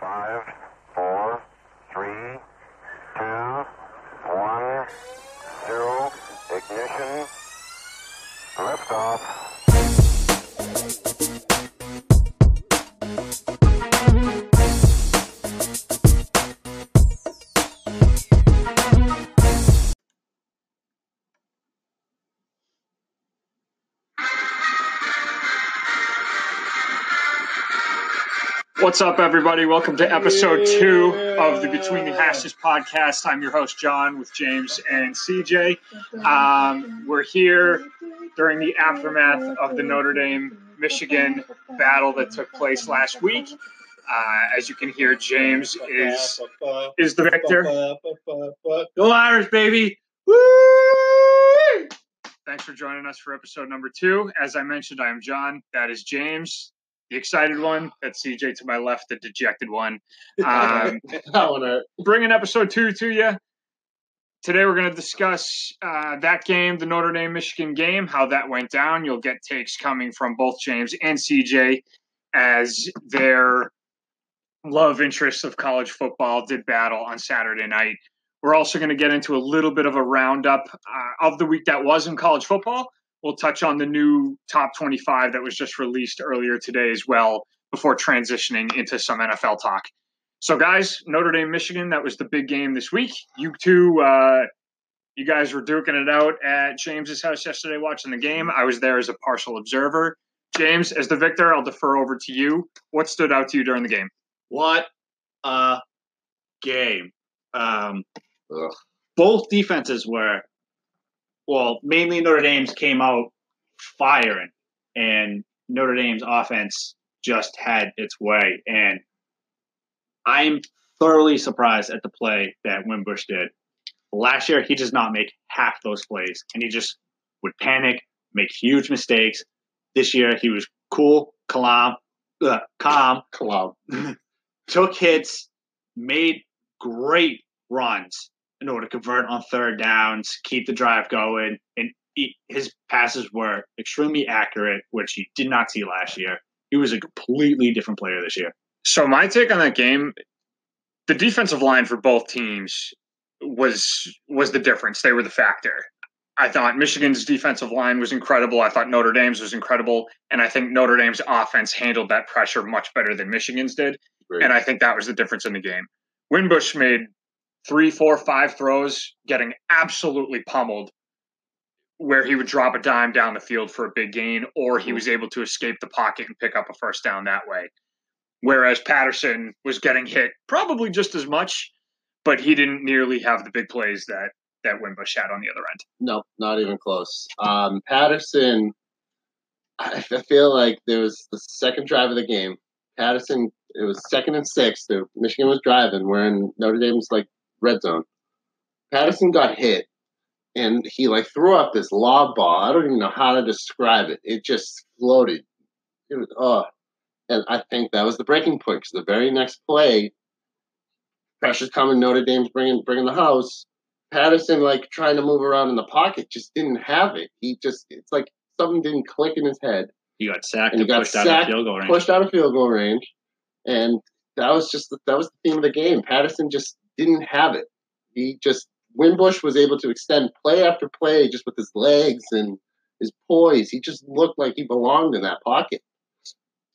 Five, four, three, two, one, zero. Ignition. What's up, everybody? Welcome to episode two of the Between the Hashes podcast. I'm your host, John, with James and CJ. Um, we're here during the aftermath of the Notre Dame Michigan battle that took place last week. Uh, as you can hear, James is is the victor. Go Irish, baby! Woo! Thanks for joining us for episode number two. As I mentioned, I am John. That is James, the excited one. That's CJ to my left, the dejected one. Um, That one hurt. bringing episode two to you. Today, we're going to discuss uh, that game, the Notre Dame Michigan game, how that went down. You'll get takes coming from both James and CJ as their love interests of college football did battle on Saturday night. We're also going to get into a little bit of a roundup uh, of the week that was in college football. We'll touch on the new top 25 that was just released earlier today as well before transitioning into some NFL talk. So, guys, Notre Dame, Michigan, that was the big game this week. You two, uh, you guys were duking it out at James's house yesterday watching the game. I was there as a partial observer. James, as the victor, I'll defer over to you. What stood out to you during the game? What a game. Um, both defenses were, well, mainly Notre Dame's came out firing, and Notre Dame's offense just had its way. And I'm thoroughly surprised at the play that Wimbush did. Last year, he does not make half those plays, and he just would panic, make huge mistakes. This year, he was cool, calm, uh, calm, Cloud. took hits, made great runs in order to convert on third downs, keep the drive going, and he, his passes were extremely accurate, which you did not see last year. He was a completely different player this year. So, my take on that game, the defensive line for both teams was was the difference. They were the factor. I thought Michigan's defensive line was incredible. I thought Notre Dame's was incredible, and I think Notre Dame's offense handled that pressure much better than Michigan's did. And I think that was the difference in the game. Wimbush made three, four, five throws, getting absolutely pummeled, where he would drop a dime down the field for a big gain, or he was able to escape the pocket and pick up a first down that way. Whereas Patterson was getting hit probably just as much, but he didn't nearly have the big plays that that Wimbush had on the other end. No, not even close. Um, Patterson, I I feel like there was the second drive of the game. Patterson, it was second and six. The Michigan was driving. We're in Notre Dame's like red zone. Patterson got hit, and he like threw up this lob ball. I don't even know how to describe it. It just floated. It was oh, and I think that was the breaking point because the very next play, pressure's coming. Notre Dame's bringing bringing the house. Patterson, like trying to move around in the pocket, just didn't have it. He just, it's like something didn't click in his head. He got sacked And and, he got pushed out sacked, of field goal range. Pushed out of field goal range. And that was just, the, that was the theme of the game. Patterson just didn't have it. He just, Wimbush was able to extend play after play just with his legs and his poise. He just looked like he belonged in that pocket.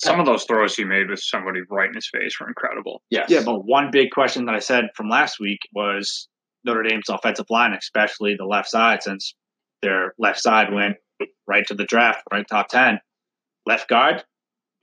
Some of those throws he made with somebody right in his face were incredible. Yes. Yeah, but one big question that I said from last week was Notre Dame's offensive line, especially the left side, since their left side went right to the draft, right top 10. Left guard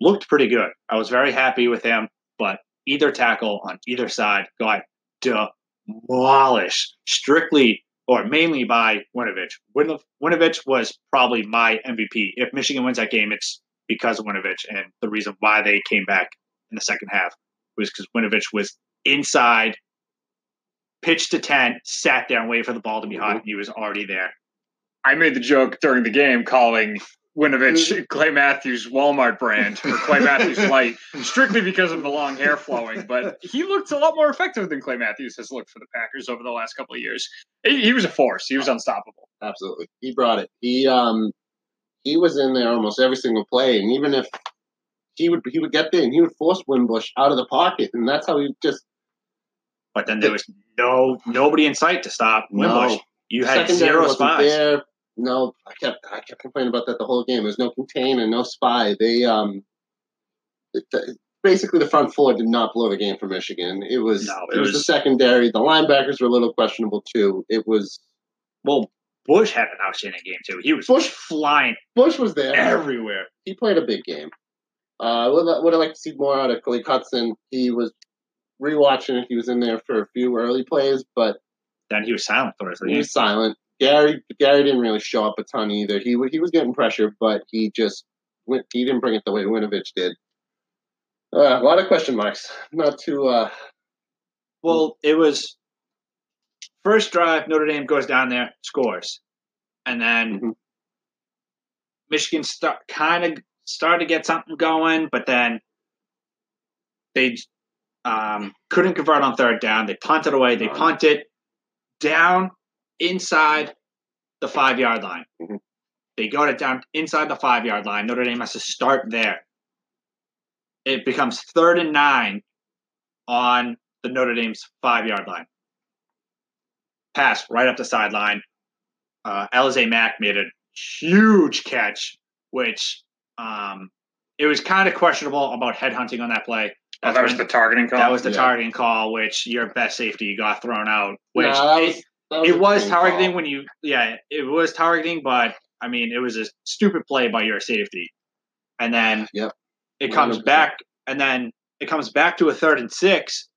looked pretty good. I was very happy with him, but either tackle on either side got demolished strictly or mainly by Winovich. Win- Winovich was probably my MVP. If Michigan wins that game, it's because of Winovich, and the reason why they came back in the second half was because Winovich was inside, pitched to 10, sat there and waited for the ball to be hot. Mm-hmm. He was already there. I made the joke during the game calling Winovich Clay Matthews Walmart brand or Clay Matthews Light strictly because of the long hair flowing. But he looked a lot more effective than Clay Matthews has looked for the Packers over the last couple of years. He, he was a force. He was unstoppable. Absolutely. He brought it. He um he was in there almost every single play, and even if he would he would get there and he would force Wimbush out of the pocket, and that's how he just But then there was no nobody in sight to stop Wimbush. No. You had secondary zero spies. There. No, I kept I kept complaining about that the whole game. There's no contain and no spy. They um, it, basically the front four did not blow the game for Michigan. It was No, it, it was, the secondary. The linebackers were a little questionable too. It was Well, Bush had an outstanding game too. He was Bush- flying Bush was there. everywhere. he played a big game. Uh, would would I like to see more out of Khaleke Hudson? He was rewatching it. He was in there for a few early plays, but Then he was silent for us. he was silent. Gary Gary didn't really show up a ton either. He he was getting pressure, but he just went. He didn't bring it the way Winovich did. Uh, a lot of question marks. Not too. Uh, Well, it was first drive. Notre Dame goes down there, scores, and then Mhm. Michigan start kind of started to get something going, but then they um, couldn't convert on third down. They punted away. They punted down inside the five yard line. Mhm. They got it down inside the five yard line. Notre Dame has to start there. It becomes third and nine on the Notre Dame's five yard line. Pass right up the sideline. Uh, Alize Mack made a huge catch, which um, it was kind of questionable about headhunting on that play. Oh, that was the targeting call. that was the Yeah. targeting call, which your best safety got thrown out. Which nah, that it- was, it was targeting call. when you yeah it was targeting but i mean it was a stupid play by your safety and then Yep. it comes 100%. back and then it comes back to a third and six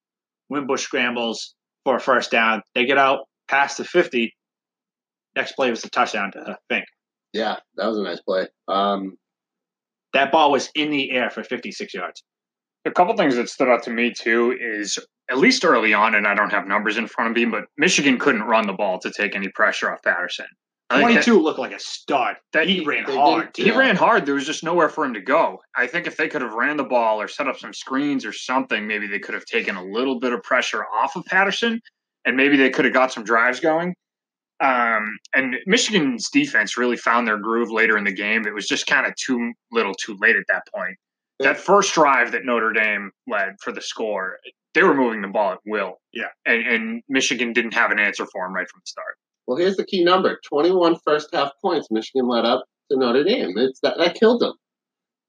Wimbush scrambles for a first down they get out past the 50 next play was a touchdown to Fink. Yeah, that was a nice play. Um, that ball was in the air for 56 yards A couple things that stood out to me too is at least early on, and I don't have numbers in front of me, but Michigan couldn't run the ball to take any pressure off Patterson. I think that- 22 looked like a stud that he he- ran hard He Yeah. ran hard. There was just nowhere for him to go. I think if they could have ran the ball or set up some screens or something, maybe they could have taken a little bit of pressure off of Patterson, and maybe they could have got some drives going. Um, and Michigan's defense really found their groove later in the game. It was just kind of too little, too late at that point. That first drive that Notre Dame led for the score, they were moving the ball at will. Yeah. and, and Michigan didn't have an answer for him right from the start. well, here's the key number: 21 first half points. Michigan led up to Notre Dame. It's that that killed them.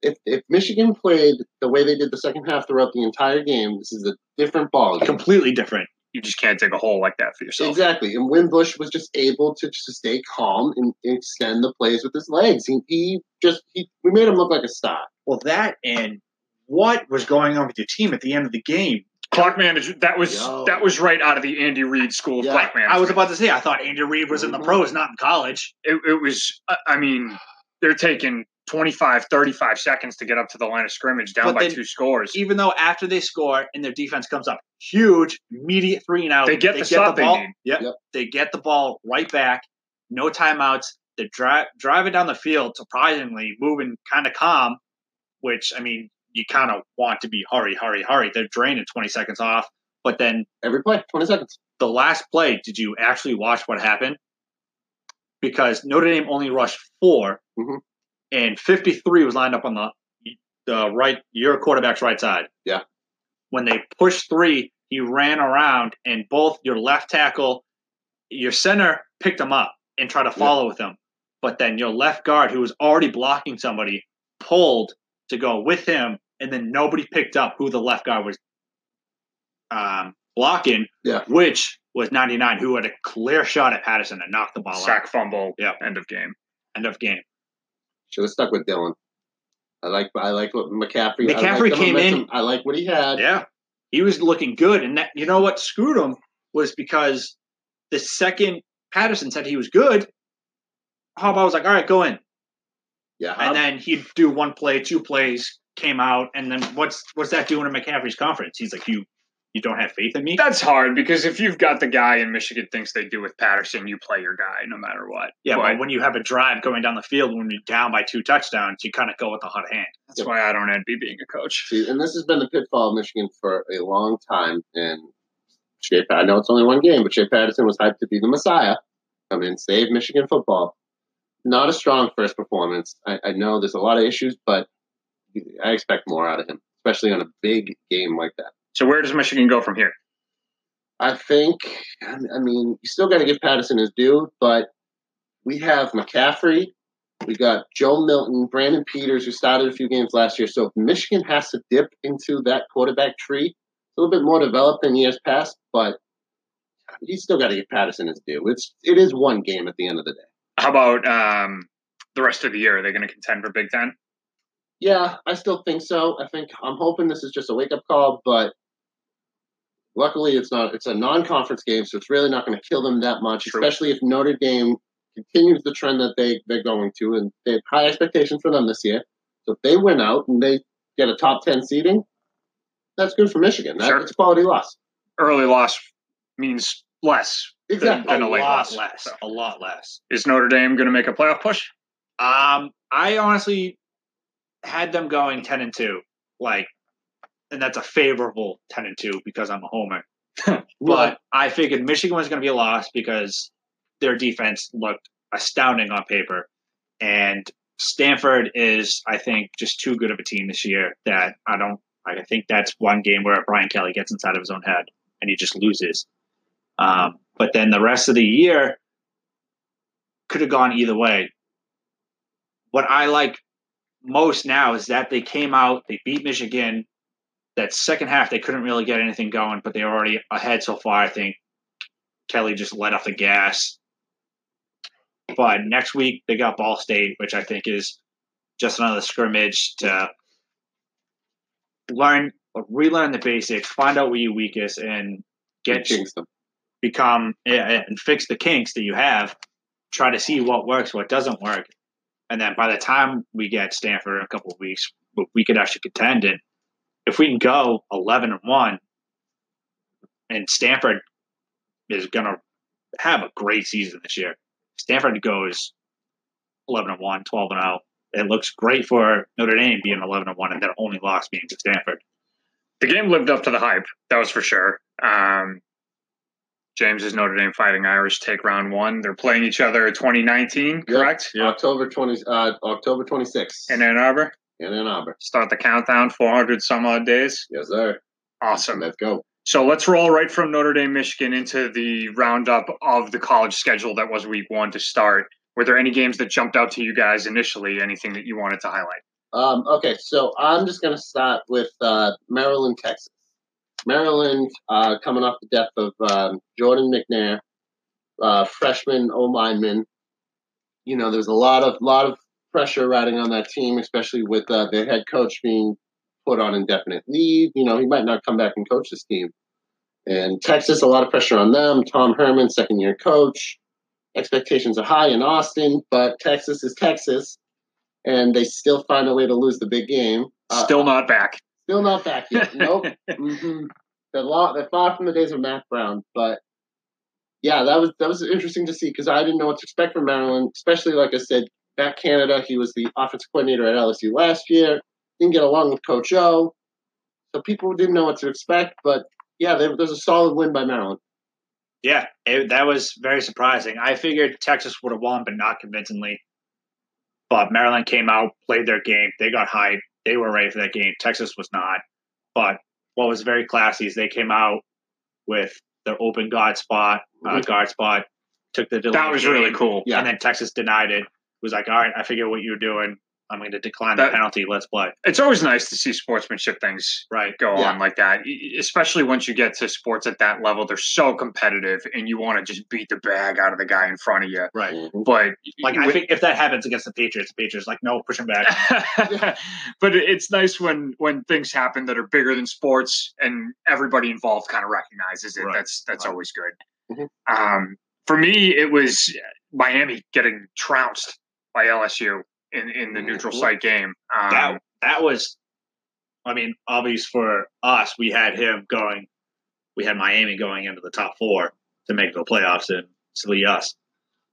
If if Michigan played the way they did the second half throughout the entire game, this is a different ball. game. completely different You just can't take a hole like that for yourself. Exactly. And Wimbush was just able to just stay calm and, and extend the plays with his legs. He, he just he we made him look like a star. well that and what was going on with your team at the end of the game Clock management. That was Yo. that was right out of the Andy Reid school of Yeah, clock management. I was about to say, I thought Andy Reid was in the Mhm. pros, not in college. It, it was. I- I mean, they're taking 25, 35 seconds to get up to the line of scrimmage, down But by then- two scores. Even though after they score and their defense comes up huge, immediate three and out, They get the stop they ball. need. Yep. Yep. They get the ball right back, no timeouts. They're dri- driving down the field, surprisingly, moving kind of calm, which, I mean, you kind of want to be hurry, hurry, hurry. They're draining 20 seconds off. But then Every play, 20 seconds. the last play, did you actually watch what happened? Because Notre Dame only rushed 4 Mhm. And 53 was lined up on the the right your quarterback's right side. Yeah. When they pushed three, he ran around and both your left tackle, your center picked him up and tried to follow with him. But then your left guard, who was already blocking somebody, pulled to go with him, and then nobody picked up who the left guard was um, blocking, Yeah. which was 99, who had a clear shot at Patterson and knocked the ball Sack out. fumble. Yep. End of game. End of game. Should have stuck with Dylan. I like I like what McCaffrey. McCaffrey like the came in- I like what he had. Yeah, he was looking good, and that you know what screwed him was because the second Patterson said he was good, Harbaugh was like, "All right, go in," Yeah. and then he'd do one play, two plays, came out, and then what's what's that doing in McCaffrey's conference? He's like, "You you don't have faith in me." That's hard because if you've got the guy in Michigan thinks they do with Patterson, you play your guy no matter what. yeah, but but when you have a drive going down the field when you're down by two touchdowns, you kind of go with the hot hand. that's why I don't envy being a coach. See, and this has been the pitfall of Michigan for a long time. And Shea, I know it's only one game, but Shea Patterson was hyped to be the Messiah. Come in, save Michigan football. Not a strong first performance. I, I know there's a lot of issues, but I expect more out of him, especially on a big game like that. So where does Michigan go from here? I think, I mean, you still got to give Patterson his due, but we have McCaffrey, we got Joe Milton, Brandon Peters, who started a few games last year. So Michigan has to dip into that quarterback tree, it's a little bit more developed than years past, but you still got to give Patterson his due. It's it is one game at the end of the day. How about um, the rest of the year? Are they going to contend for Big Ten? Yeah, I still think so. I think I'm hoping this is just a wake up call, but luckily it's not. It's a non conference game, so it's really not going to kill them that much. True. Especially if Notre Dame continues the trend that they they're going to, and they have high expectations for them this year. So if they win out and they get a top ten seeding, that's good for Michigan. That, Sure. It's a quality loss. Early loss means less. Exactly. Than a a late lot loss, less. so. A lot less. Is Notre Dame going to make a playoff push? Um, I honestly had them going ten and two, like, and that's a favorable ten and two because I'm a homer. But I figured Michigan was going to be a loss because their defense looked astounding on paper, and Stanford is, I think, just too good of a team this year that I don't. I think that's one game where Brian Kelly gets inside of his own head and he just loses. Um, but then the rest of the year could have gone either way. What I like most now is that they came out, they beat Michigan. That second half, they couldn't really get anything going, but they were already ahead so far. I think Kelly just let off the gas. But next week, they got Ball State, which I think is just another scrimmage to learn, relearn the basics, find out where you're weakest, and get Kingston. become yeah, and fix the kinks that you have. Try to see what works, what doesn't work, and then by the time we get Stanford in a couple of weeks, we could actually contend. And if we can go eleven and one, and Stanford is going to have a great season this year. Stanford goes 11 and 1, 12 and 0. It looks great for Notre Dame being 11 and 1 and their only loss being to Stanford. The game lived up to the hype. That was for sure. Um, is Notre Dame Fighting Irish take round one. They're playing each other in 2019, correct? October twenty uh, October twenty sixth In Ann Arbor. In Ann Arbor. Start the countdown. 400 some odd days. Yes, sir. Awesome. Let's go. So let's roll right from Notre Dame, Michigan into the roundup of the college schedule that was week one to start. Were there any games that jumped out to you guys initially? Anything that you wanted to highlight? Um, okay, so I'm just going to start with uh, Maryland, Texas. Maryland uh, coming off the death of um, Jordan McNair, uh, freshman O lineman. You know, there's a lot of lot of pressure riding on that team, especially with uh, their head coach being put on indefinite leave. You know, he might not come back and coach this team. And Texas, a lot of pressure on them. Tom Herman, second year coach. Expectations are high in Austin, but Texas is Texas, and they still find a way to lose the big game. Uh, Still not back. Still not back yet. Nope. hmm They're, lo- they're far from the days of Mack Brown, but yeah, that was that was interesting to see because I didn't know what to expect from Maryland, especially like I said, Matt Canada. He was the offensive coordinator at LSU last year. Didn't get along with Coach O, so people didn't know what to expect. But yeah, there, there's a solid win by Maryland. Yeah, it, that was very surprising. I figured Texas would have won, but not convincingly. But Maryland came out, played their game. They got hyped. They were ready for that game. Texas was not. But what was very classy is they came out with their open guard spot, uh, Mhm. guard spot, took the delay That was really cool. Yeah. And then Texas denied it. Was like, all right, I figure what you're doing. I'm going to decline the penalty. Let's play. It's always nice to see sportsmanship things Right. go Yeah. on like that, especially once you get to sports at that level. They're so competitive, and you want to just beat the bag out of the guy in front of you. Right. Mhm. But Like I think if that happens against the Patriots, the Patriots like no, push him back. but it's nice when when things happen that are bigger than sports and everybody involved kind of recognizes it. Right. That's that's Right. always good. Mhm. Um, for me, it was Miami getting trounced by LSU in in the neutral Mhm. site game. Um, that that was I mean, obvious for us, we had him going we had Miami going into the top four to make the playoffs and silly us.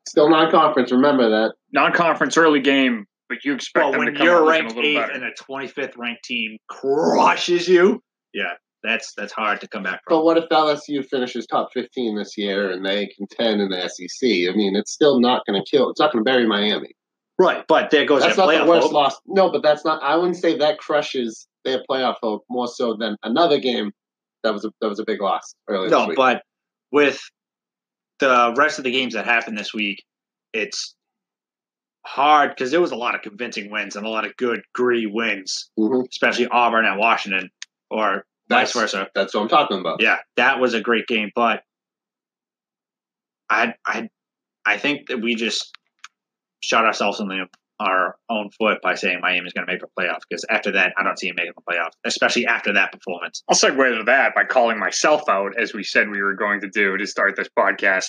Still non-conference. Remember that. non-conference early game, but you expect But them when to come you're ranked a little eighth better. and a twenty fifth ranked team crushes you, yeah, that's that's hard to come back from. But what if LSU finishes top 15 this year and they contend in the SEC? I mean, it's still not going to kill. It's not going to bury Miami. Right, but there goes That's that not playoff the worst hope. loss. No, but that's not. I wouldn't say that crushes their playoff hope more so than another game that was a that was a big loss earlier. this No, but with the rest of the games that happened this week, it's hard because there was a lot of convincing wins and a lot of good gritty wins, Mhm. especially Auburn and Washington, or vice versa. that's what I'm talking about. Yeah, that was a great game, but I I I think that we just shot ourselves in the our own foot by saying Miami's going to make the playoff because after that, I don't see him making the playoff, especially after that performance. I'll segue to that by calling myself out, as we said we were going to do to start this podcast.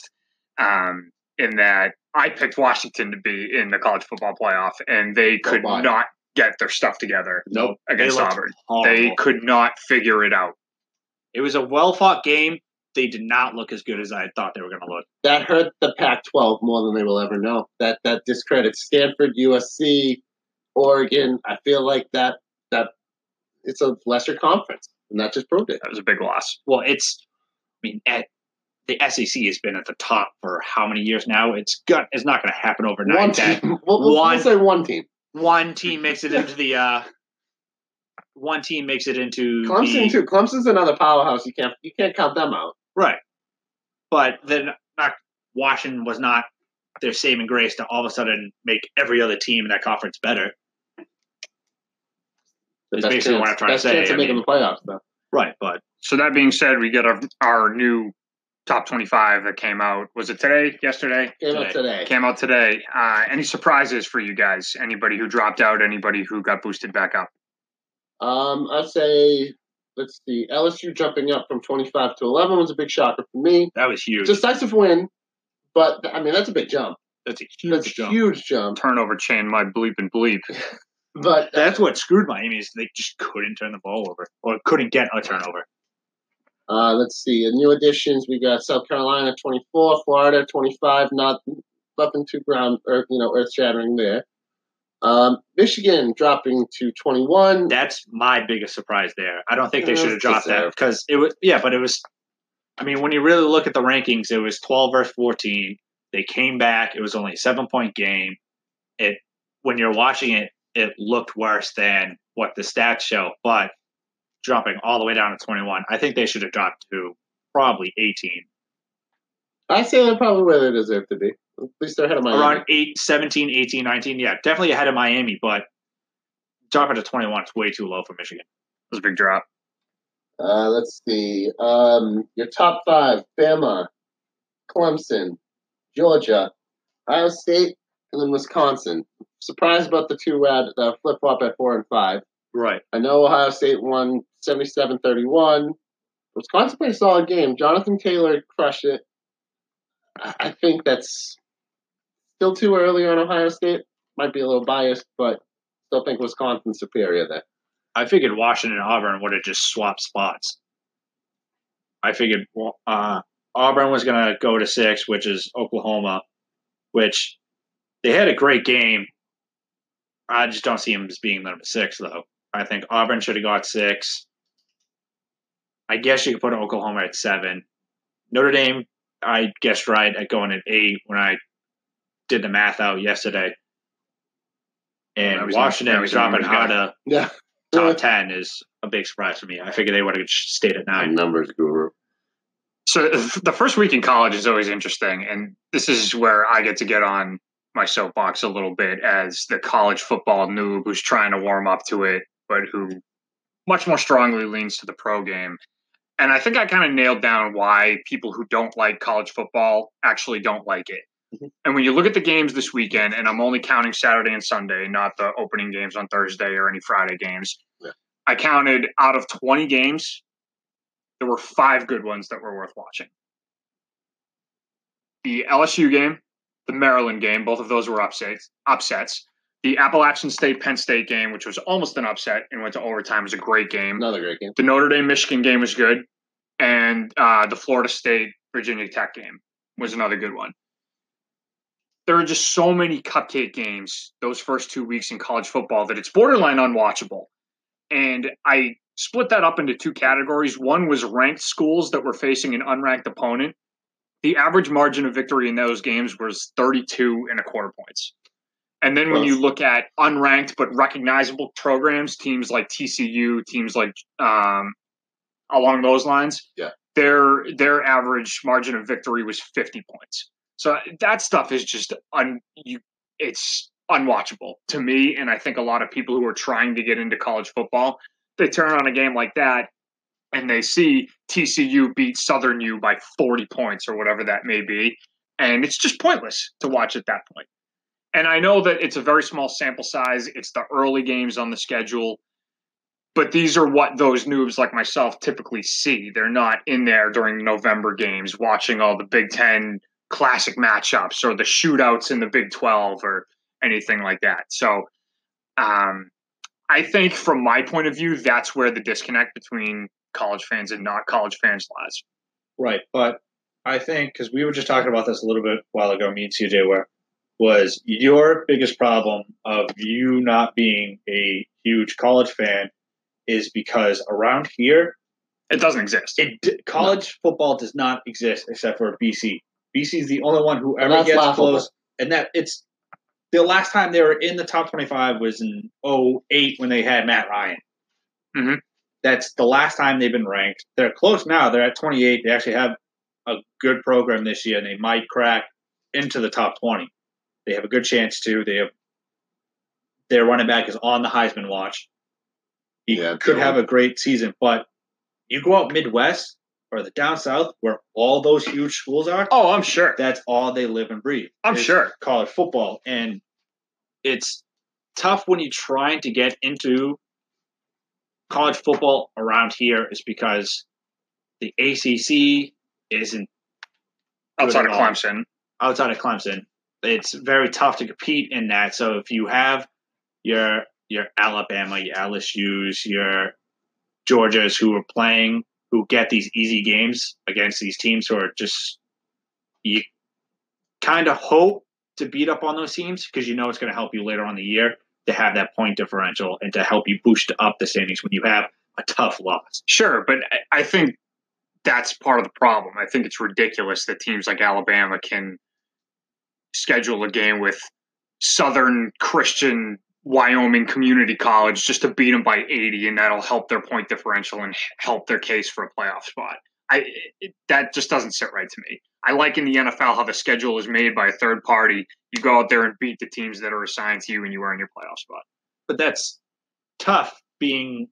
Um, in that I picked Washington to be in the college football playoff, and they could my. not get their stuff together Nope. against They Auburn. horrible. They could not figure it out. It was a well fought game. They did not look as good as I thought they were going to look. that hurt the Pac-12 more than they will ever know. That that discredits Stanford, USC, Oregon. I feel like that that it's a lesser conference, and that just proved it. That was a big loss. Well, it's, I mean, at, the SEC has been at the top for how many years now? It's got, it's not going to happen overnight. One that. We'll, we'll, one- we'll say one team. one team makes it into the, uh, one team makes it into Clemson the, too. Clemson's another powerhouse. You can't you can't count them out. Right. But then, not Washington was not their saving grace to all of a sudden make every other team in that conference better. The Is best basically chance, what I'm trying to best say, chance I of making mean- the playoffs, though. Right, but So that being said, we get our, our new top 25 that came out. Was it today? Yesterday? Came out today. Came out today. Uh, any surprises for you guys? Anybody who dropped out? Anybody who got boosted back up? Um, I'd say let's see. LSU jumping up from twenty five to eleven was a big shocker for me. that was huge. Decisive win, but I mean that's a big jump. That's a huge That's jump. huge jump. Turnover chain, my bleep and bleep. But That's what screwed Miami is they just couldn't turn the ball over or couldn't get a turnover. Uh, let's see. The new additions we got South Carolina 24, Florida 25. Not nothing too ground or you know earth shattering there. Um, Michigan dropping to 21. That's my biggest surprise there. I don't think they should have dropped that because it was yeah, but it was. I mean, when you really look at the rankings, it was twelve versus fourteen. They came back. It was only a seven point game. It when you're watching it, it looked worse than what the stats show. But dropping all the way down to twenty one, I think they should have dropped to probably eighteen. I say they're probably where they deserve to be. At least they're ahead of Miami. around 8, 17, 18, 19. Yeah, definitely ahead of Miami, but dropping to 21 is way too low for Michigan. It was a big drop. Uh, let's see. Um, your top five: Bama, Clemson, Georgia, Ohio State, and then Wisconsin. Surprised about the two uh, uh, flip flop at four and five. Right. I know Ohio State won 77-31. Wisconsin played a solid game. Jonathan Taylor crushed it. I think that's still too early on Ohio State. Might be a little biased, but still think Wisconsin's superior there. I figured Washington and Auburn would have just swapped spots. I figured uh, Auburn was going to go to six, which is Oklahoma, which they had a great game. I just don't see them as being number six, though. I think Auburn should have got six. I guess you could put Oklahoma at seven. Notre Dame, I guessed right at going at eight when I did the math out yesterday. And was- Washington that was dropping numbers out of Yeah. top 10 is a big surprise for me. I figured they would have stayed at nine. Numbers guru. So uh, the first week in college is always interesting, and this is where I get to get on my soapbox a little bit as the college football noob who's trying to warm up to it, but who much more strongly leans to the pro game. And I think I kind of nailed down why people who don't like college football actually don't like it. Mhm. And when you look at the games this weekend, and I'm only counting Saturday and Sunday, not the opening games on Thursday or any Friday games, Yeah. I counted out of 20 games, there were five good ones that were worth watching. The LSU game, the Maryland game, both of those were upsets. Upsets. The Appalachian State Penn State game, which was almost an upset and went to overtime, was a great game. Another great game. The Notre Dame Michigan game was good, and uh, the Florida State Virginia Tech game was another good one. There are just so many cupcake games those first two weeks in college football that it's borderline unwatchable. And I split that up into two categories. One was ranked schools that were facing an unranked opponent. The average margin of victory in those games was 32 and a quarter points. And then when you look at unranked but recognizable programs, teams like TCU, teams like um, along those lines, Yeah. their their average margin of victory was 50 points. So that stuff is just un you it's unwatchable to me and I think a lot of people who are trying to get into college football, they turn on a game like that and they see TCU beat Southern U by 40 points or whatever that may be and it's just pointless to watch at that point. And I know that it's a very small sample size. It's the early games on the schedule. But these are what those noobs like myself typically see. They're not in there during November games watching all the Big Ten classic matchups or the shootouts in the Big 12 or anything like that. So um, I think from my point of view, that's where the disconnect between college fans and not college fans lies. Right, but I think because we were just talking about this a little bit while ago, me and CJ were was your biggest problem of you not being a huge college fan is because around here, It doesn't exist. it d- college football does not exist except for BC. BC is the only one who ever gets laughable. close, and that it's the last time they were in the top twenty-five was in 08 when they had Matt Ryan. Mhm. That's the last time they've been ranked. They're close now. They're at 28. They actually have a good program this year, and they might crack into the top 20. They have a good chance to. They have their running back is on the Heisman watch. He Yeah, could have a great season, but you go out Midwest or the down south where all those huge schools are. oh, I'm sure. That's all they live and breathe. I'm is sure. college football, and it's tough when you're trying to get into college football around here, is because the ACC isn't Outside of good at all. Clemson. outside of Clemson. It's very tough to compete in that. So if you have your your Alabama, your LSU's, your Georgias who are playing, who get these easy games against these teams who are just you kind of hope to beat up on those teams because you know it's going to help you later on the year to have that point differential and to help you boost up the standings when you have a tough loss. Sure, but I think that's part of the problem. I think it's ridiculous that teams like Alabama can schedule a game with Southern Christian Wyoming Community College just to beat them by 80, and that'll help their point differential and help their case for a playoff spot. I it, that just doesn't sit right to me. I like in the NFL how the schedule is made by a third party. You go out there and beat the teams that are assigned to you, and you earn your playoff spot. but that's tough being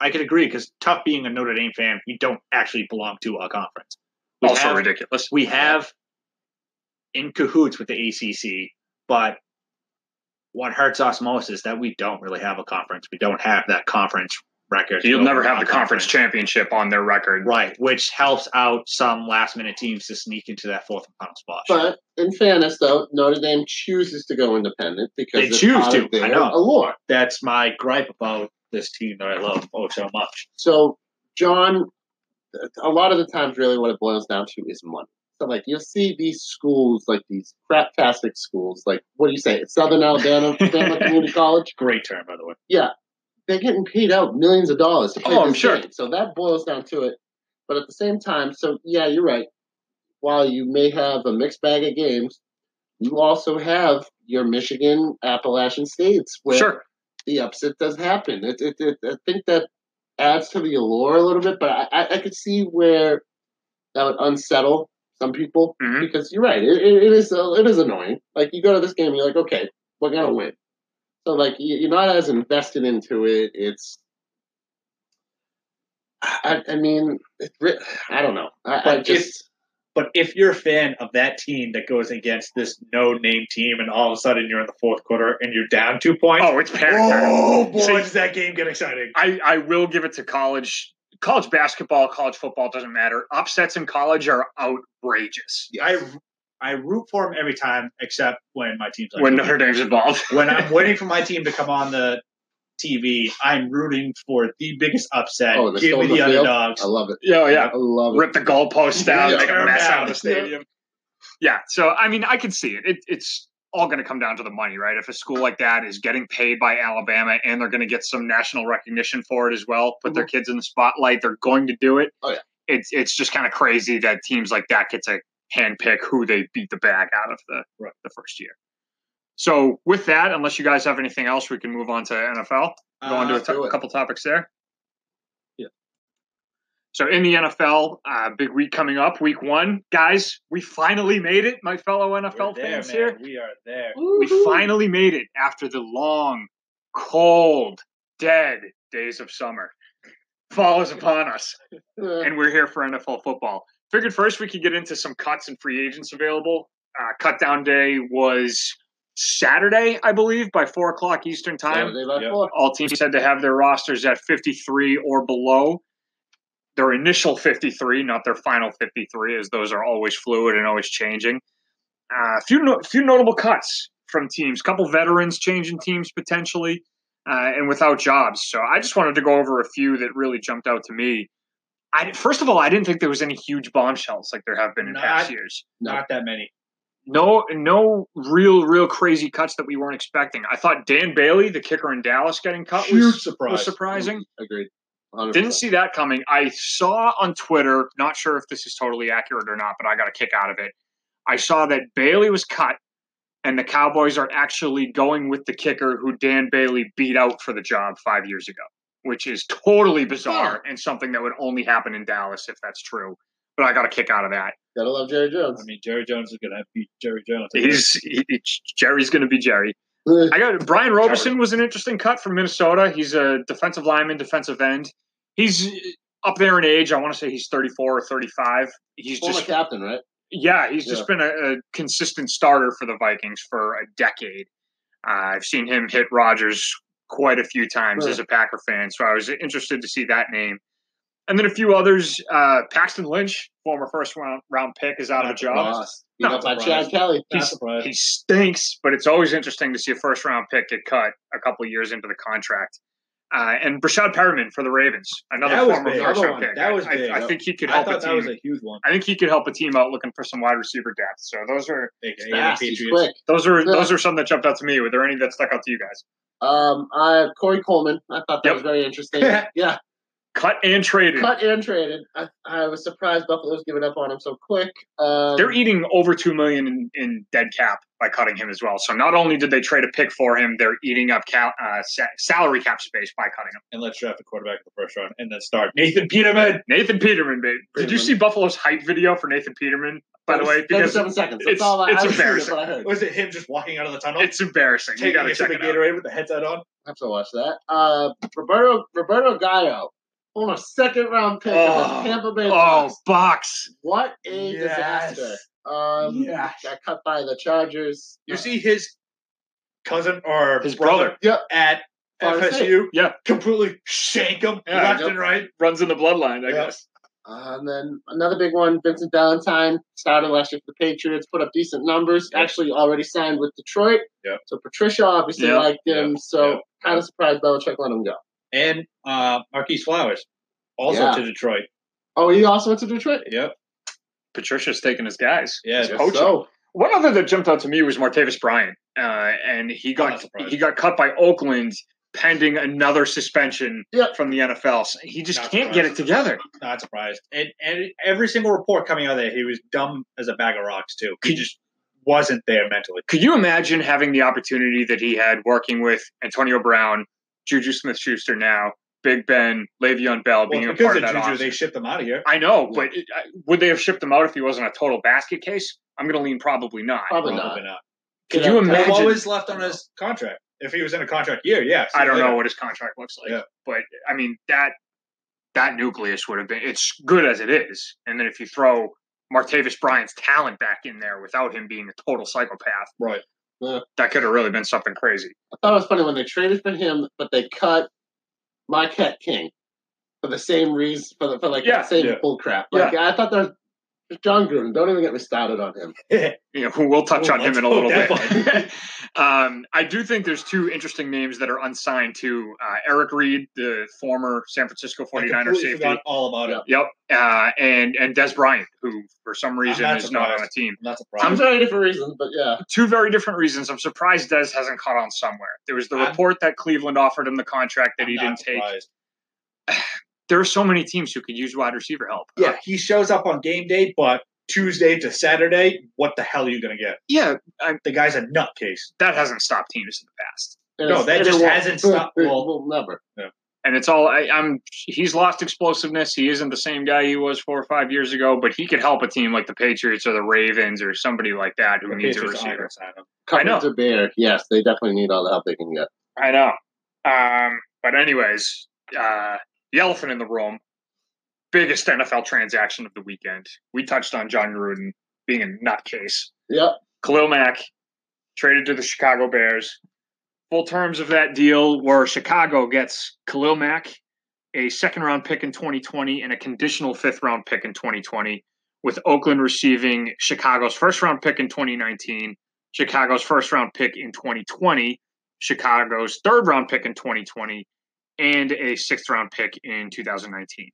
I could agree because tough being a Notre Dame fan, you don't actually belong to a conference. We Also have, ridiculous. we have in cahoots with the ACC, but what hurts us most is that we don't really have a conference. We don't have that conference record. You'll never have the conference championship on their record. Right, which helps out some last minute teams to sneak into that fourth and final spot. But in fairness, though, Notre Dame chooses to go independent because They choose to, I know. allure. That's my gripe about this team that I love oh so much. So, John, a lot of the times, really, what it boils down to is money. So, like, you'll see these schools, like these craptastic schools, like what do you say, Southern Alabama, Alabama Community College. Great term, by the way. Yeah, they're getting paid out millions of dollars to play Oh, I'm sure. game. So that boils down to it. But at the same time, so yeah, you're right. While you may have a mixed bag of games, you also have your Michigan, Appalachian states where Sure. the upset does happen. It, it, it, I think that adds to the allure a little bit, but I, I, I could see where that would unsettle some people Mhm. because you're right. It, it, it is uh, it is annoying. Like you go to this game, you're like, okay, we're gonna win. So like you- you're not as invested into it. It's I, I mean, it, re- I don't know. I, I But if- just But if you're a fan of that team that goes against this no name team and all of a sudden you're in the fourth quarter and you're down two points, Oh, it's panic oh boy, See- does that game get exciting. I, I will give it to college. College basketball, college football doesn't matter. Upsets in college are outrageous I I root for them every time except when my team's like when Notre Dame's involved. when I'm waiting for my team to come on the TV, I'm rooting for the biggest upset. Oh, Give me the the underdogs. I love it. oh yeah, I love it. rip the goalposts down, Yeah. make a mess out of the stadium. Yeah, so I mean, I can see it. it it's all going to come down to the money, right? If a school like that is getting paid by Alabama and they're going to get some national recognition for it as well, put their kids in the spotlight, they're going to do it. Oh, yeah. It's it's just kind of crazy that teams like that get to handpick who they beat the bag out of the Right. the first year. So with that, unless you guys have anything else, we can move on to NFL. Go on to a Uh, t- couple topics there. Yeah. So in the NFL, uh, big week coming up, week one, guys. We finally made it, my fellow NFL there, fans man. here. We are there. We finally made it after the long, cold, dead days of summer. Fall is upon us, and we're here for NFL football. Figured first we could get into some cuts and free agents available. Uh, cut down day was Saturday, I believe, by four o'clock Eastern time. Saturday Yep. All teams had to have their rosters at 53 or below. Their initial 53, not their final 53, as those are always fluid and always changing. A few no, few notable cuts from teams. couple veterans changing teams potentially, uh, and without jobs. So I just wanted to go over a few that really jumped out to me. I, first of all, I didn't think there was any huge bombshells like there have been in past years Not that many. no no real real crazy cuts that we weren't expecting. I thought Dan Bailey, the kicker in Dallas, getting cut Huge was, surprise. was surprising. Agreed. 100%. Didn't see that coming. I saw on Twitter, not sure if this is totally accurate or not, but I got a kick out of it. I saw that Bailey was cut and the Cowboys are actually going with the kicker who Dan Bailey beat out for the job five years ago, which is totally bizarre and something that would only happen in Dallas if that's true. But I got a kick out of that. Gotta love Jerry Jones. I mean, Jerry Jones is gonna have to beat Jerry Jones. He's he, he- Jerry's going to be Jerry. I got Brian Robison was an interesting cut from Minnesota. He's a defensive lineman, defensive end. He's up there in age. I want to say he's 34 or 35. He's Former just captain, right? yeah, he's just been a, a consistent starter for the Vikings for a decade. Uh, I've seen him hit Rodgers quite a few times Right. as a Packer fan, so I was interested to see that name. And then a few others. Uh, Paxton Lynch, former first round round pick, is out of a job. Lost. Beat No, by. Chad Kelly. He's- He stinks, but it's always interesting to see a first round pick get cut a couple years into the contract. Uh, and Breshad Perriman for the Ravens, another That former first round pick. That was I, big. I, I think he could I help a thought that team. was a huge one. I think he could help a team out looking for some wide receiver depth. So those are Big He's and the fast. Patriots. quick. those are Yeah. those are some that jumped out to me. Were there any that stuck out to you guys? Um, I Corey Coleman. I thought that Yep. was very interesting. yeah, Cut and traded. cut and traded. I, I was surprised Buffalo's giving up on him so quick. Um, They're eating over two million in, in dead cap by cutting him as well. So not only did they trade a pick for him, they're eating up cal- uh, sa- salary cap space by cutting him. And let's draft a quarterback in the first round and then start Nathan Peterman. Nathan Peterman, babe. Did you see Buffalo's hype video for Nathan Peterman? By the way, because 37 seconds. That's it's- all I, it's I was seeing embarrassing. what I heard. Was it him just walking out of the tunnel? it's embarrassing. You taking got to it to check the it out. Gatorade with the headset on. I have to watch that. Uh, Roberto Roberto Aguayo, former second round pick of Oh. the Tampa Bay Oh, Bucks. Bucks. What a Yes. disaster! Um, Yes. got cut by the Chargers. You see his cousin or His brother. Yep. at Florida FSU Yeah. completely shank him Yeah, left yep. and right. Runs in the bloodline, I Yeah. guess. Uh, and then another big one, Vincent Valentine, started last year for the Patriots, put up decent numbers. Yep. Actually, already signed with Detroit. Yep. So Patricia obviously Yep. liked him. Yep. So Yep. kind of surprised Belichick let him go. And uh, Marquis Flowers, also Yeah. to Detroit. Oh, he also went to Detroit. Yep. Patricia's taking his guys. Yeah, He's poaching. So One other that jumped out to me was Martavis Bryant, uh, and he got he got cut by Oakland pending another suspension Yep. from the NFL. So he just Not can't get it together. Not surprised. And, and every single report coming out of there, he was dumb as a bag of rocks too. He just wasn't there mentally. Could you imagine having the opportunity that he had working with Antonio Brown, Juju Smith-Schuster now, Big Ben, Le'Veon Bell Well, being a part of of that Juju, offense? they shipped them out of here. I know, but it, I- would they have shipped them out if he wasn't a total basket case? I'm going to lean probably not. probably not. Probably not. Could Yeah, you Ted- Well, imagine? always left on his contract? If he was in a contract year, yeah. see I don't later. know what his contract looks like, Yeah. but I mean that that nucleus would have been it's good as it is, and then if you throw Martavis Bryant's talent back in there without him being a total psychopath, Right. That could have really been something crazy. I thought it was funny when they traded for him, but they cut my cat King for the same reason for the for like Yeah, the same yeah. bull crap. Like I thought that was Jon Gruden. Don't even get me started on him. You know, we'll touch Oh, on him in a little bit. um, I do think there's two interesting names that are unsigned too. Uh, Eric Reid, the former San Francisco I 49er safety. all about it. Yep. Uh, and and Dez Bryant, who for some reason not is not on a team. I'm not Some surprised. very different reasons, but yeah. two very different reasons. I'm surprised Dez hasn't caught on somewhere. There was the I'm- report that Cleveland offered him the contract that I'm he didn't take. surprised. There are so many teams who could use wide receiver help. Yeah, he shows up on game day, but Tuesday to Saturday, what the hell are you going to get? Yeah, I, The guy's a nutcase. that hasn't stopped teams in the past, And No, that just hasn't stopped- It well- will never. and it's all. I, I'm. He's lost explosiveness. He isn't the same guy he was four or five years ago, but he could help a team like the Patriots or the Ravens or somebody like that who The needs a Patriots aren't receiver. gonna sign. I know. To bear, yes, they definitely need all the help they can get. I know. Um, but anyways, uh, the elephant in the room, biggest NFL transaction of the weekend. We touched on Jon Gruden being a nutcase. Yep. Khalil Mack traded to the Chicago Bears. Full terms of that deal were Chicago gets Khalil Mack, a second round pick in 2020, and a conditional fifth round pick in 2020, with Oakland receiving Chicago's first round pick in 2019, Chicago's first round pick in 2020, Chicago's third round pick in 2020, and a sixth round pick in 2019.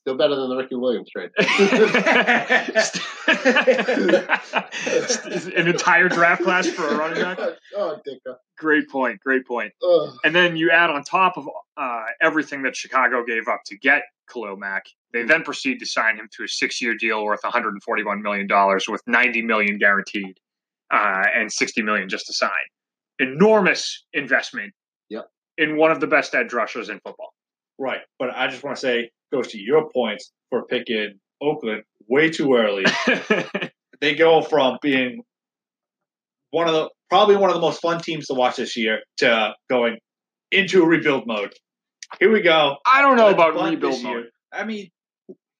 Still better than the Ricky Williams trade. An entire draft class for a running back. oh, Ditka. Great point. Great point. Ugh. And then you add on top of uh, everything that Chicago gave up to get Khalil Mack, they then proceed to sign him to a six-year deal worth 141 million dollars, with 90 million guaranteed uh, and 60 million just to sign. Enormous investment. In one of the best edge rushers in football. Right. But I just want to say, goes to your points for picking Oakland way too early. they go from being one of the probably one of the most fun teams to watch this year to going into a rebuild mode. Here we go. I don't know Let's about rebuild mode. year. I mean,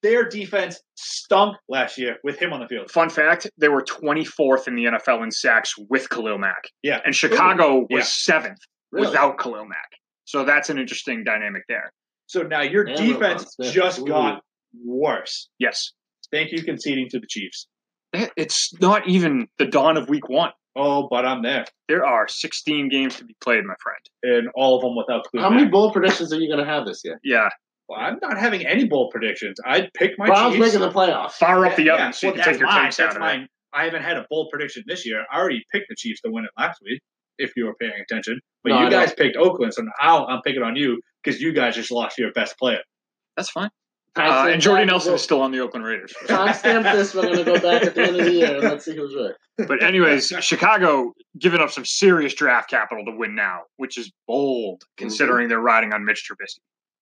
their defense stunk last year with him on the field. Fun fact: they were 24th in the NFL in sacks with Khalil Mack. Yeah. and Chicago was Yeah. seventh Really? without Khalil Mack. So that's an interesting dynamic there. So now your And defense just Ooh. got worse. Yes, Thank you conceding to the Chiefs. Eh, it's not even the dawn of Week One. Oh, but I'm there. There are 16 games to be played, my friend. And all of them without Khalil How many Mack. bold predictions are you going to have this year? Yeah, Well, I'm not having any bowl predictions. I'd pick my Browns Chiefs. making the playoffs. fire up the oven yeah. so you can take your mine. takes out That's of mine. I haven't had a bold prediction this year. I already picked the Chiefs to win it last week, if you were paying attention. But No, you I guys picked Oakland, so now I'm picking on you because you guys just lost your best player. That's fine. Uh, and Jordy. Nelson We'll is still on the Oakland Raiders. Timestamp this. We're going to go back at the end of the year and let's see who's right. But anyways, Chicago giving up some serious draft capital to win now, which is bold Mm-hmm. considering they're riding on Mitch Trubisky.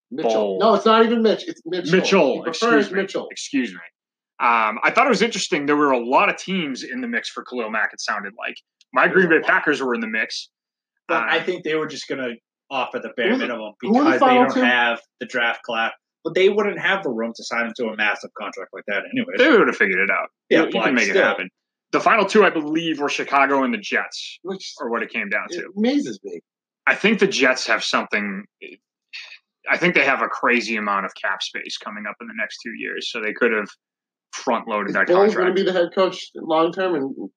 Mitchell. Bold. No, it's not even Mitch. It's Mitchell. Mitchell, He excuse me. Mitchell. Excuse me. Um, I thought it was interesting. There were a lot of teams in the mix for Khalil Mack. It sounded like my Green Bay Packers were in the mix. But Uh, I think they were just going to offer the bare minimum who were the because they don't two? have the draft class. But they wouldn't have the room to sign him to a massive contract like that, anyway. they would have figured it out. Yeah, you, you can make it happen. The final two, I believe, were Chicago and the Jets, Which or what it came down it to. amazes me. I think the Jets have something. I think they have a crazy amount of cap space coming up in the next two years, so they could have front loaded Is that Bill's going to be the head coach long term? And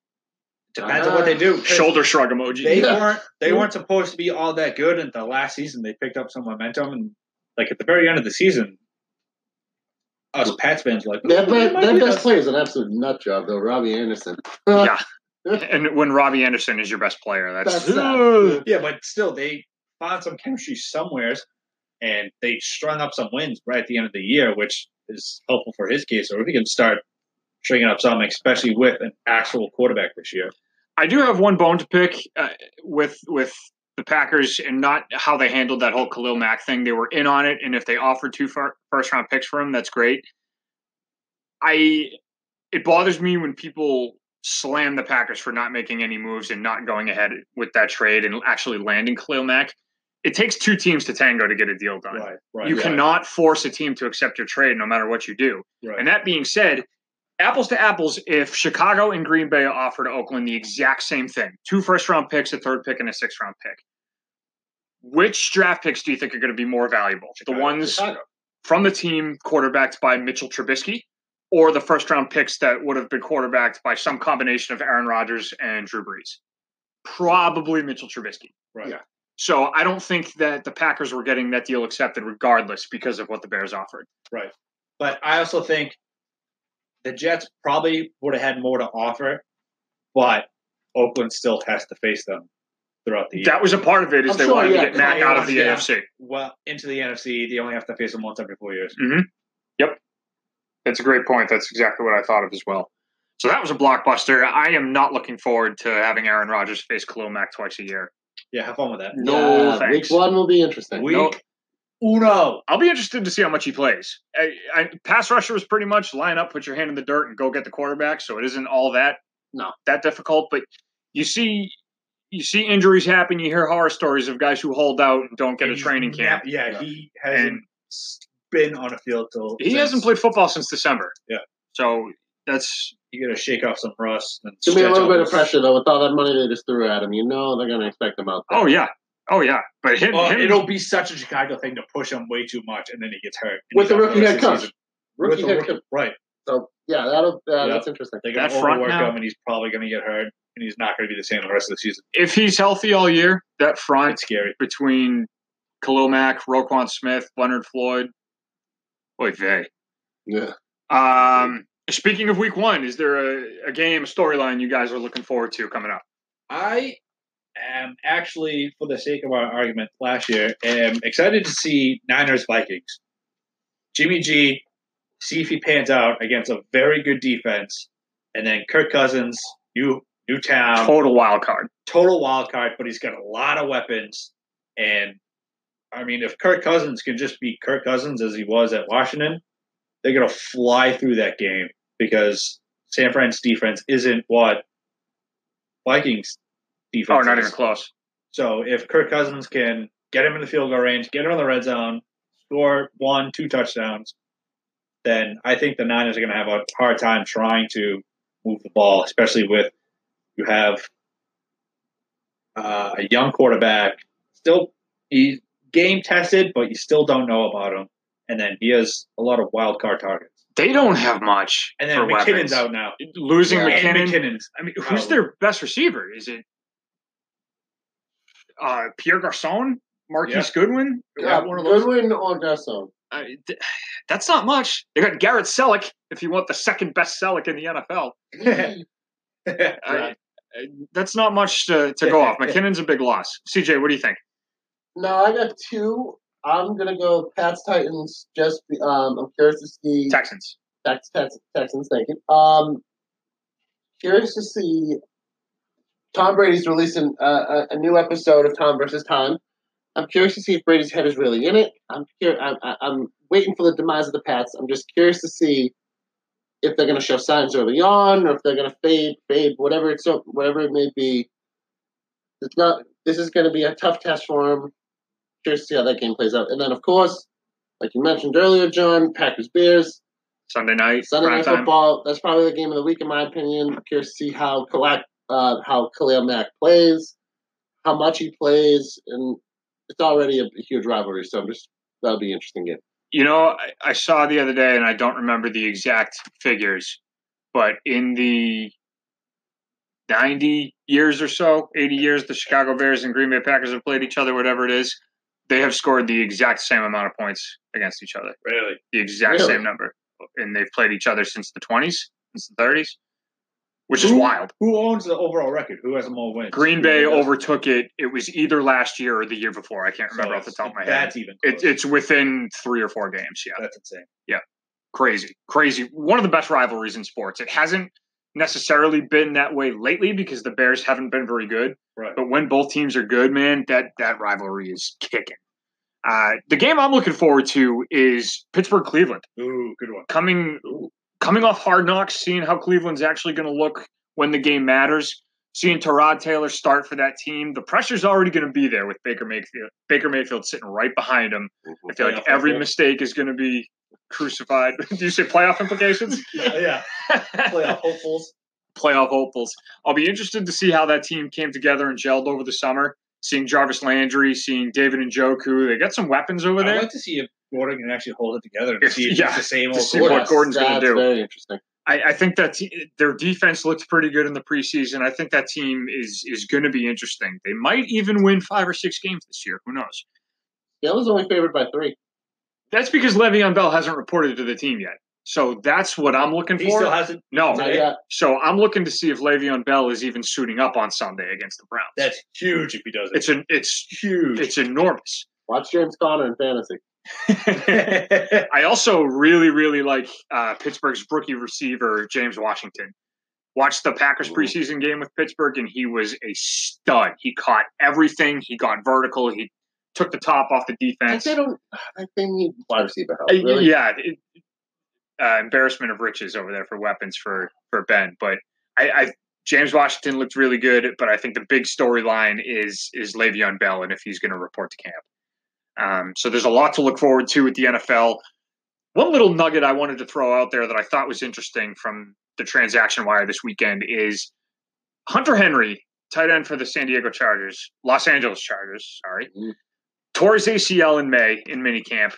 Depends on what they do. Shoulder shrug emoji. They Yeah. weren't. They weren't supposed to be all that good in the last season. They picked up some momentum, and like at the very end of the season, us Pats fans were like their, "Ooh, they be- might be best us." player is an absolute nut job, though. Robbie Anderson. yeah. And when Robbie Anderson is your best player, that's, That's sad. Yeah, but still, they found some chemistry somewheres, and they strung up some wins right at the end of the year, which is helpful for his case. Or if he can start stringing up something, especially with an actual quarterback this year. I do have one bone to pick uh, with with the Packers and not how they handled that whole Khalil Mack thing. They were in on it, and if they offered two first round picks for him, that's great. I it bothers me when people slam the Packers for not making any moves and not going ahead with that trade and actually landing Khalil Mack. It takes two teams to tango to get a deal done. Right, right. you right, cannot force a team to accept your trade no matter what you do. And that being said, apples to apples, if Chicago and Green Bay offered Oakland the exact same thing two first round picks, a third pick, and a sixth round pick, which draft picks do you think are going to be more valuable? the ones Chicago. from the team quarterbacked by Mitchell Trubisky, or the first round picks that would have been quarterbacked by some combination of Aaron Rodgers and Drew Brees? Probably Mitchell Trubisky. right. Yeah. So I don't think that the Packers were getting that deal accepted regardless because of what the Bears offered. Right. But I also think the Jets probably would have had more to offer, but Oakland still has to face them throughout the year. That was a part of it is I'm they sure, wanted yeah, to get Mack out of the yeah. AFC. well into the NFC. They only have to face them once every four years. Mm-hmm. Yep. That's a great point. That's exactly what I thought of as well. So that was a blockbuster. I am not looking forward to having Aaron Rodgers face Khalil Mack twice a year. Yeah, have fun with that. No Yeah, thanks. Week one will be interesting. Week No. Uno. I'll be interested to see how much he plays. I, I, pass rusher was pretty much line up, put your hand in the dirt, and go get the quarterback. So it isn't all that No. that difficult. But you see, you see injuries happen. You hear horror stories of guys who hold out and don't get a training camp. ne- yeah, Yeah. he hasn't And- been on a field till He since- hasn't played football since December. Yeah. So that's You got to shake off some rust. And It's gonna a little bit of pressure though with all that money they just threw at him. You know they're gonna expect him out. There. oh yeah, oh yeah. But him, Oh, him it'll be such a Chicago thing to push him way too much, and then he gets hurt with the out rookie head coach. Rookie With head rookie- coach. right? So yeah, that'll uh, Yeah. that's interesting. They're going That to front overwork now- him, and he's probably going to get hurt, and he's not going to be the same the rest of the season. if he's healthy all year, that front It's scary. between Khalil Mack, Roquan Smith, Leonard Floyd, boy vey. Yeah. Um, speaking of week one, is there a, a game, a storyline you guys are looking forward to coming up? I am actually, for the sake of our argument last year, am excited to see Niners Vikings. Jimmy G, see if he pans out against a very good defense, and then Kirk Cousins, new new town, Total wild card. total wild card, but he's got a lot of weapons. And I mean, if Kirk Cousins can just be Kirk Cousins as he was at Washington, they're gonna fly through that game because San Fran's defense isn't what Vikings defense. Oh, not even close. So if Kirk Cousins can get him in the field goal range, get him in the red zone, score one, two touchdowns, then I think the Niners are going to have a hard time trying to move the ball, especially with you have uh, a young quarterback, still he's game tested, but you still don't know about him. And then he has a lot of wild card targets. They don't have much And then McKinnon's weapons. out now. Losing Yeah. McKinnon. McKinnon's. I mean, who's out. their best receiver? Is it uh, Pierre Garcon, Marquise Goodwin? Yeah, one of those. Goodwin or Garcon. Uh, th- that's not much. They got Garrett Celek, if you want the second best Celek in the NFL. I- I- that's not much to, to go off. McKinnon's a big loss. CJ, what do you think? No, I got two. I'm gonna go Pats Titans. Just be, um, I'm curious to see Texans. Tex, Tex, Texans. Thank you. Um, curious to see. Tom Brady's releasing uh, a, new episode of Tom versus Time. I'm curious to see if Brady's head is really in it. I'm cur- I'm, I'm waiting for the demise of the Pats. I'm just curious to see if they're going to show signs early on, or if they're going to fade, fade, whatever it's whatever it may be. It's not. This is going to be a tough test for him. Curious to see how that game plays out. And then, of course, like you mentioned earlier, John, Packers Bears. Sunday night. Sunday night time. football. That's probably the game of the week, in my opinion. Curious to see how Kalak, uh, how Khalil Mack plays, how much he plays, and it's already a, a huge rivalry. So I'm just that'll be an interesting game. You know, I, I saw the other day, and I don't remember the exact figures, but in the 90 years or so, 80 years, the Chicago Bears and Green Bay Packers have played each other, whatever it is, they have scored the exact same amount of points against each other. really? The exact Really? same number. And they've played each other since the 20s, since the 30s, which is wild. Who owns the overall record? Who has the more wins? Green Bay overtook it. It was either last year or the year before. I can't So remember off the top of my head. That's even. It, it's within three or four games. Yeah. that's insane. Yeah, crazy, crazy. One of the best rivalries in sports. It hasn't necessarily been that way lately because the Bears haven't been very good. Right. But when both teams are good, man, that that rivalry is kicking. Uh, the game I'm looking forward to is Pittsburgh Cleveland. Ooh, good one. Coming coming off hard knocks, seeing how Cleveland's actually going to look when the game matters. Seeing Tyrod Taylor start for that team, the pressure's already going to be there with Baker Mayfield. Baker Mayfield sitting right behind him. I feel like every mistake is going to be crucified. Do you say playoff implications? yeah, playoff hopefuls. playoff hopefuls. I'll be interested to see how that team came together and gelled over the summer. Seeing Jarvis Landry, seeing David Njoku, they got some weapons over there. I'd like to see if Gordon can actually hold it together and If- see if yeah, it's the same to old see what Gordon's gonna do. Very interesting. I, I think that te- their defense looked pretty good in the preseason. I think that team is is going to be interesting. They might even win five or six games this year. Who knows? Steelers only favored by three. That's because Le'Veon Bell hasn't reported to the team yet. So that's what I'm looking He for. still hasn't. no, Not so I'm looking to see if Le'Veon Bell is even suiting up on Sunday against the Browns. That's huge if he does it. it's an it's huge. it's enormous. Watch James Conner in fantasy. I also really, really like uh, Pittsburgh's rookie receiver, James Washington. Watched the Packers Ooh. preseason game with Pittsburgh, and he was a stud. He caught everything. He got vertical. He took the top off the I defense. they don't. I think need wide receiver help. Uh, Really? Yeah, it, uh, embarrassment of riches over there for weapons for for Ben. But I, I James Washington looked really good. But I think the big storyline is is Le'Veon Bell and if he's going to report to camp. Um, so there's a lot to look forward to with the NFL. One little nugget I wanted to throw out there that I thought was interesting from the transaction wire this weekend is Hunter Henry, tight end for the San Diego Chargers, Los Angeles Chargers, sorry, Mhm. tore his ACL in May in minicamp.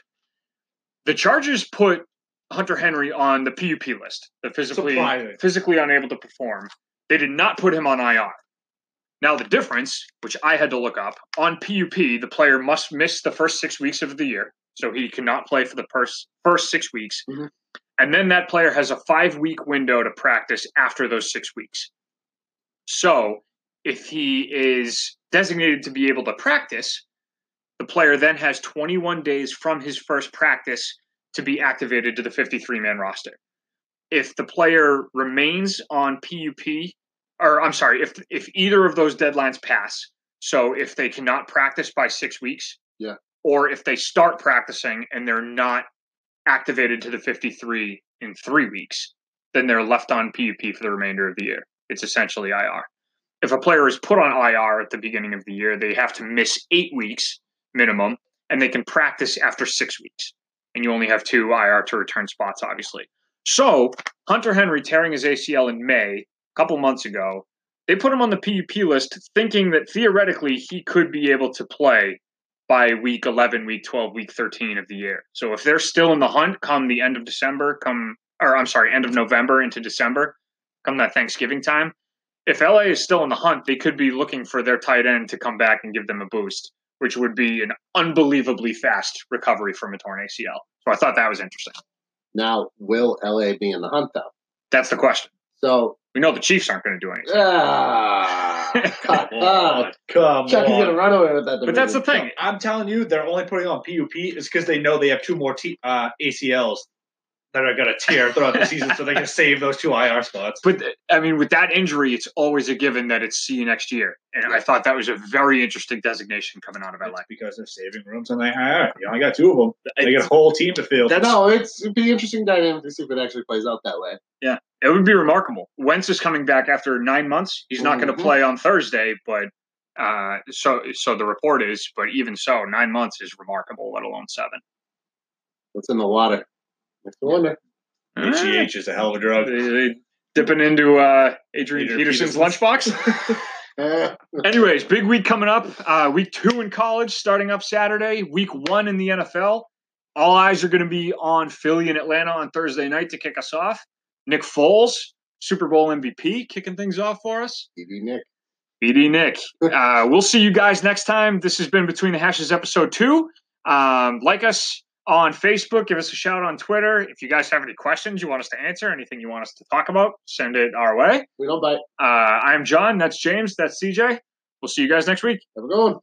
The Chargers put Hunter Henry on the PUP list, the physically physically unable to perform. They did not put him on IR. Now the difference, which I had to look up, on PUP, the player must miss the first six weeks of the year, so he cannot play for the first first six weeks, Mhm. and then that player has a five week window to practice after those six weeks. So if he is designated to be able to practice, the player then has 21 days from his first practice to be activated to the 53 man roster. If the player remains on PUP, or I'm sorry, if if either of those deadlines pass, so if they cannot practice by six weeks, Yeah. or if they start practicing and they're not activated to the 53 in three weeks, then they're left on PUP for the remainder of the year. It's essentially IR. If a player is put on IR at the beginning of the year, they have to miss eight weeks minimum, and they can practice after six weeks. And you only have two IR to return spots, obviously. So Hunter Henry tearing his ACL in May, a couple months ago, they put him on the PUP list, thinking that theoretically he could be able to play by week 11, week 12, week 13 of the year. So if they're still in the hunt come the end of December, come, or I'm sorry, end of November into December, come that Thanksgiving time, if LA is still in the hunt, they could be looking for their tight end to come back and give them a boost, which would be an unbelievably fast recovery from a torn ACL. So I thought that was interesting. Now, will LA be in the hunt though? That's the question. So, We know the Chiefs aren't going to do anything. ah, cut. Come on. Come Chucky's on. gonna run away with that. But that's the thing. I'm telling you, they're only putting on PUP is because they know they have two more T, uh, ACLs that are going to tear throughout the season, so they can save those two IR spots. But I mean, with that injury, it's always a given that it's see you next year. And I thought that was a very interesting designation coming out of LA. That's because they're saving rooms and they IR. You only got two of them. They got a whole team to field. That's- No, it's it'd be interesting dynamic to see if it actually plays out that way. Yeah, it would be remarkable. Wentz is coming back after nine months. He's not going Mhm. to play on Thursday, but uh, so so the report is. But even so, nine months is remarkable, let alone seven. What's in the water? Makes me wonder. HGH is a hell of a drug. They- they dipping into uh, Adrian, Adrian Peterson's Peterson's. lunchbox. Eh, Anyways, big week coming up. Uh, week two in college starting up Saturday. Week one in the NFL. All eyes are going to be on Philly and Atlanta on Thursday night to kick us off. Nick Foles, Super Bowl MVP, kicking things off for us. DD Nick. BD Nick. Uh, we'll see you guys next time. This has been Between the Hashes episode two. Um, like us on Facebook. Give us a shout on Twitter. If you guys have any questions you want us to answer, anything you want us to talk about, send it our way. We don't bite. Uh, I'm John. That's James. That's CJ. We'll see you guys next week. Have a good one.